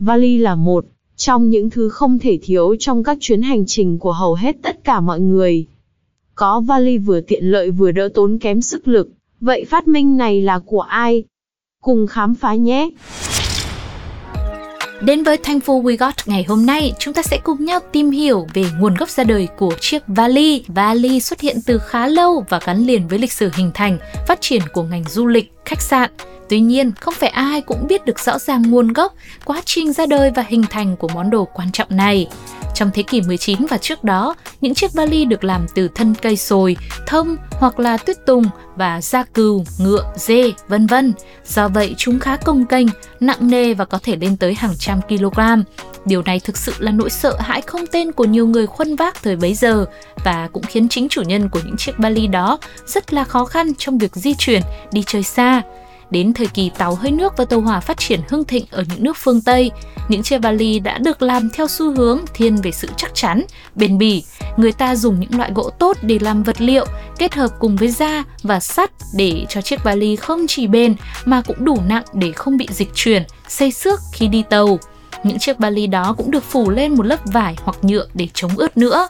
Vali là một trong những thứ không thể thiếu trong các chuyến hành trình của hầu hết tất cả mọi người. Có vali vừa tiện lợi vừa đỡ tốn kém sức lực. Vậy phát minh này là của ai? Cùng khám phá nhé! Đến với Thankful We Got ngày hôm nay, chúng ta sẽ cùng nhau tìm hiểu về nguồn gốc ra đời của chiếc vali. Vali xuất hiện từ khá lâu và gắn liền với lịch sử hình thành, phát triển của ngành du lịch, khách sạn. Tuy nhiên, không phải ai cũng biết được rõ ràng nguồn gốc, quá trình ra đời và hình thành của món đồ quan trọng này. Trong thế kỷ 19 và trước đó, những chiếc vali được làm từ thân cây sồi, thông hoặc là tuyết tùng và da cừu, ngựa, dê, vân vân. Do vậy chúng khá công kênh, nặng nề và có thể lên tới hàng trăm kg. Điều này thực sự là nỗi sợ hãi không tên của nhiều người khuân vác thời bấy giờ và cũng khiến chính chủ nhân của những chiếc vali đó rất là khó khăn trong việc di chuyển, đi chơi xa. Đến thời kỳ tàu hơi nước và tàu hỏa phát triển hưng thịnh ở những nước phương Tây, những chiếc vali đã được làm theo xu hướng thiên về sự chắc chắn, bền bỉ. Người ta dùng những loại gỗ tốt để làm vật liệu, kết hợp cùng với da và sắt để cho chiếc vali không chỉ bền mà cũng đủ nặng để không bị dịch chuyển, xây xước khi đi tàu. Những chiếc vali đó cũng được phủ lên một lớp vải hoặc nhựa để chống ướt nữa.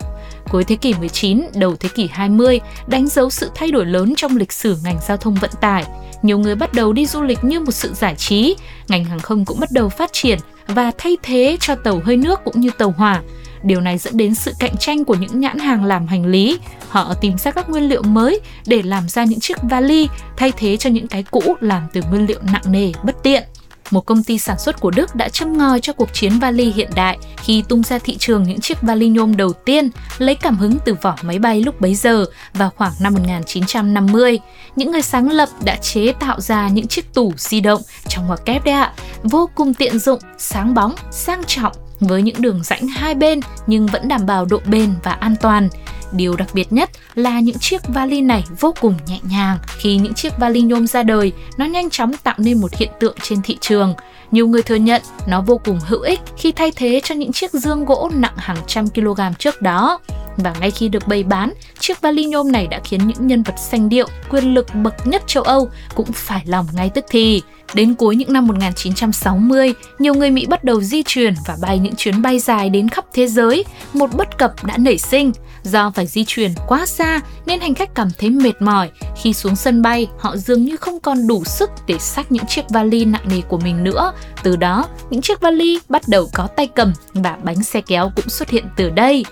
Cuối thế kỷ 19, đầu thế kỷ 20 đánh dấu sự thay đổi lớn trong lịch sử ngành giao thông vận tải. Nhiều người bắt đầu đi du lịch như một sự giải trí, ngành hàng không cũng bắt đầu phát triển và thay thế cho tàu hơi nước cũng như tàu hỏa. Điều này dẫn đến sự cạnh tranh của những nhãn hàng làm hành lý. Họ tìm ra các nguyên liệu mới để làm ra những chiếc vali thay thế cho những cái cũ làm từ nguyên liệu nặng nề, bất tiện một công ty sản xuất của Đức đã châm ngòi cho cuộc chiến vali hiện đại khi tung ra thị trường những chiếc vali nhôm đầu tiên lấy cảm hứng từ vỏ máy bay lúc bấy giờ vào khoảng năm 1950. Những người sáng lập đã chế tạo ra những chiếc tủ di động trong ngoặc kép đấy ạ, vô cùng tiện dụng, sáng bóng, sang trọng với những đường rãnh hai bên nhưng vẫn đảm bảo độ bền và an toàn. Điều đặc biệt nhất là những chiếc vali này vô cùng nhẹ nhàng. Khi những chiếc vali nhôm ra đời, nó nhanh chóng tạo nên một hiện tượng trên thị trường. Nhiều người thừa nhận nó vô cùng hữu ích khi thay thế cho những chiếc dương gỗ nặng hàng trăm kg trước đó. Và ngay khi được bày bán, chiếc vali nhôm này đã khiến những nhân vật xanh điệu, quyền lực bậc nhất châu Âu cũng phải lòng ngay tức thì. Đến cuối những năm 1960, nhiều người Mỹ bắt đầu di chuyển và bay những chuyến bay dài đến khắp thế giới. Một bất cập đã nảy sinh. Do phải di chuyển quá xa nên hành khách cảm thấy mệt mỏi. Khi xuống sân bay, họ dường như không còn đủ sức để xách những chiếc vali nặng nề của mình nữa. Từ đó, những chiếc vali bắt đầu có tay cầm và bánh xe kéo cũng xuất hiện từ đây.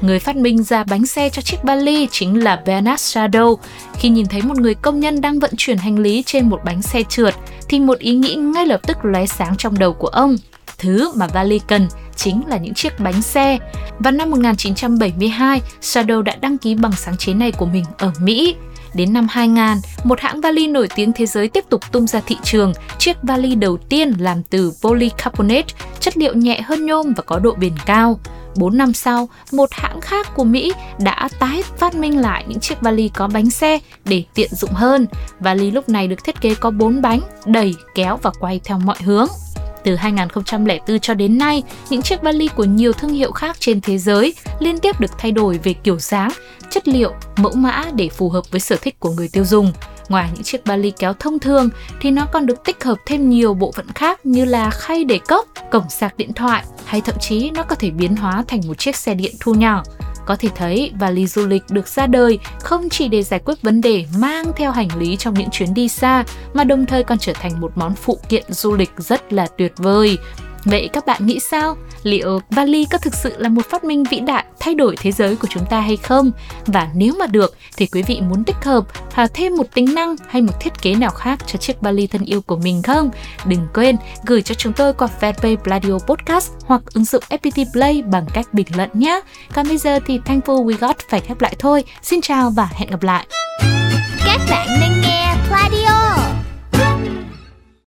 Người phát minh ra bánh xe cho chiếc vali chính là Bernard Shadow. Khi nhìn thấy một người công nhân đang vận chuyển hành lý trên một bánh xe trượt, thì một ý nghĩ ngay lập tức lóe sáng trong đầu của ông. Thứ mà vali cần chính là những chiếc bánh xe. Vào năm 1972, Shadow đã đăng ký bằng sáng chế này của mình ở Mỹ. Đến năm 2000, một hãng vali nổi tiếng thế giới tiếp tục tung ra thị trường chiếc vali đầu tiên làm từ polycarbonate, chất liệu nhẹ hơn nhôm và có độ bền cao. 4 năm sau, một hãng khác của Mỹ đã tái phát minh lại những chiếc vali có bánh xe để tiện dụng hơn. Vali lúc này được thiết kế có 4 bánh, đẩy, kéo và quay theo mọi hướng. Từ 2004 cho đến nay, những chiếc vali của nhiều thương hiệu khác trên thế giới liên tiếp được thay đổi về kiểu dáng, chất liệu, mẫu mã để phù hợp với sở thích của người tiêu dùng. Ngoài những chiếc vali kéo thông thường thì nó còn được tích hợp thêm nhiều bộ phận khác như là khay để cốc, cổng sạc điện thoại hay thậm chí nó có thể biến hóa thành một chiếc xe điện thu nhỏ. Có thể thấy vali du lịch được ra đời không chỉ để giải quyết vấn đề mang theo hành lý trong những chuyến đi xa, mà đồng thời còn trở thành một món phụ kiện du lịch rất là tuyệt vời. Vậy các bạn nghĩ sao? Liệu vali có thực sự là một phát minh vĩ đại thay đổi thế giới của chúng ta hay không? Và nếu mà được, thì quý vị muốn tích hợp hoặc thêm một tính năng hay một thiết kế nào khác cho chiếc vali thân yêu của mình không? Đừng quên gửi cho chúng tôi qua fanpage Radio Podcast hoặc ứng dụng FPT Play bằng cách bình luận nhé. Còn bây giờ thì Thankful We Got phải khép lại thôi. Xin chào và hẹn gặp lại. Các bạn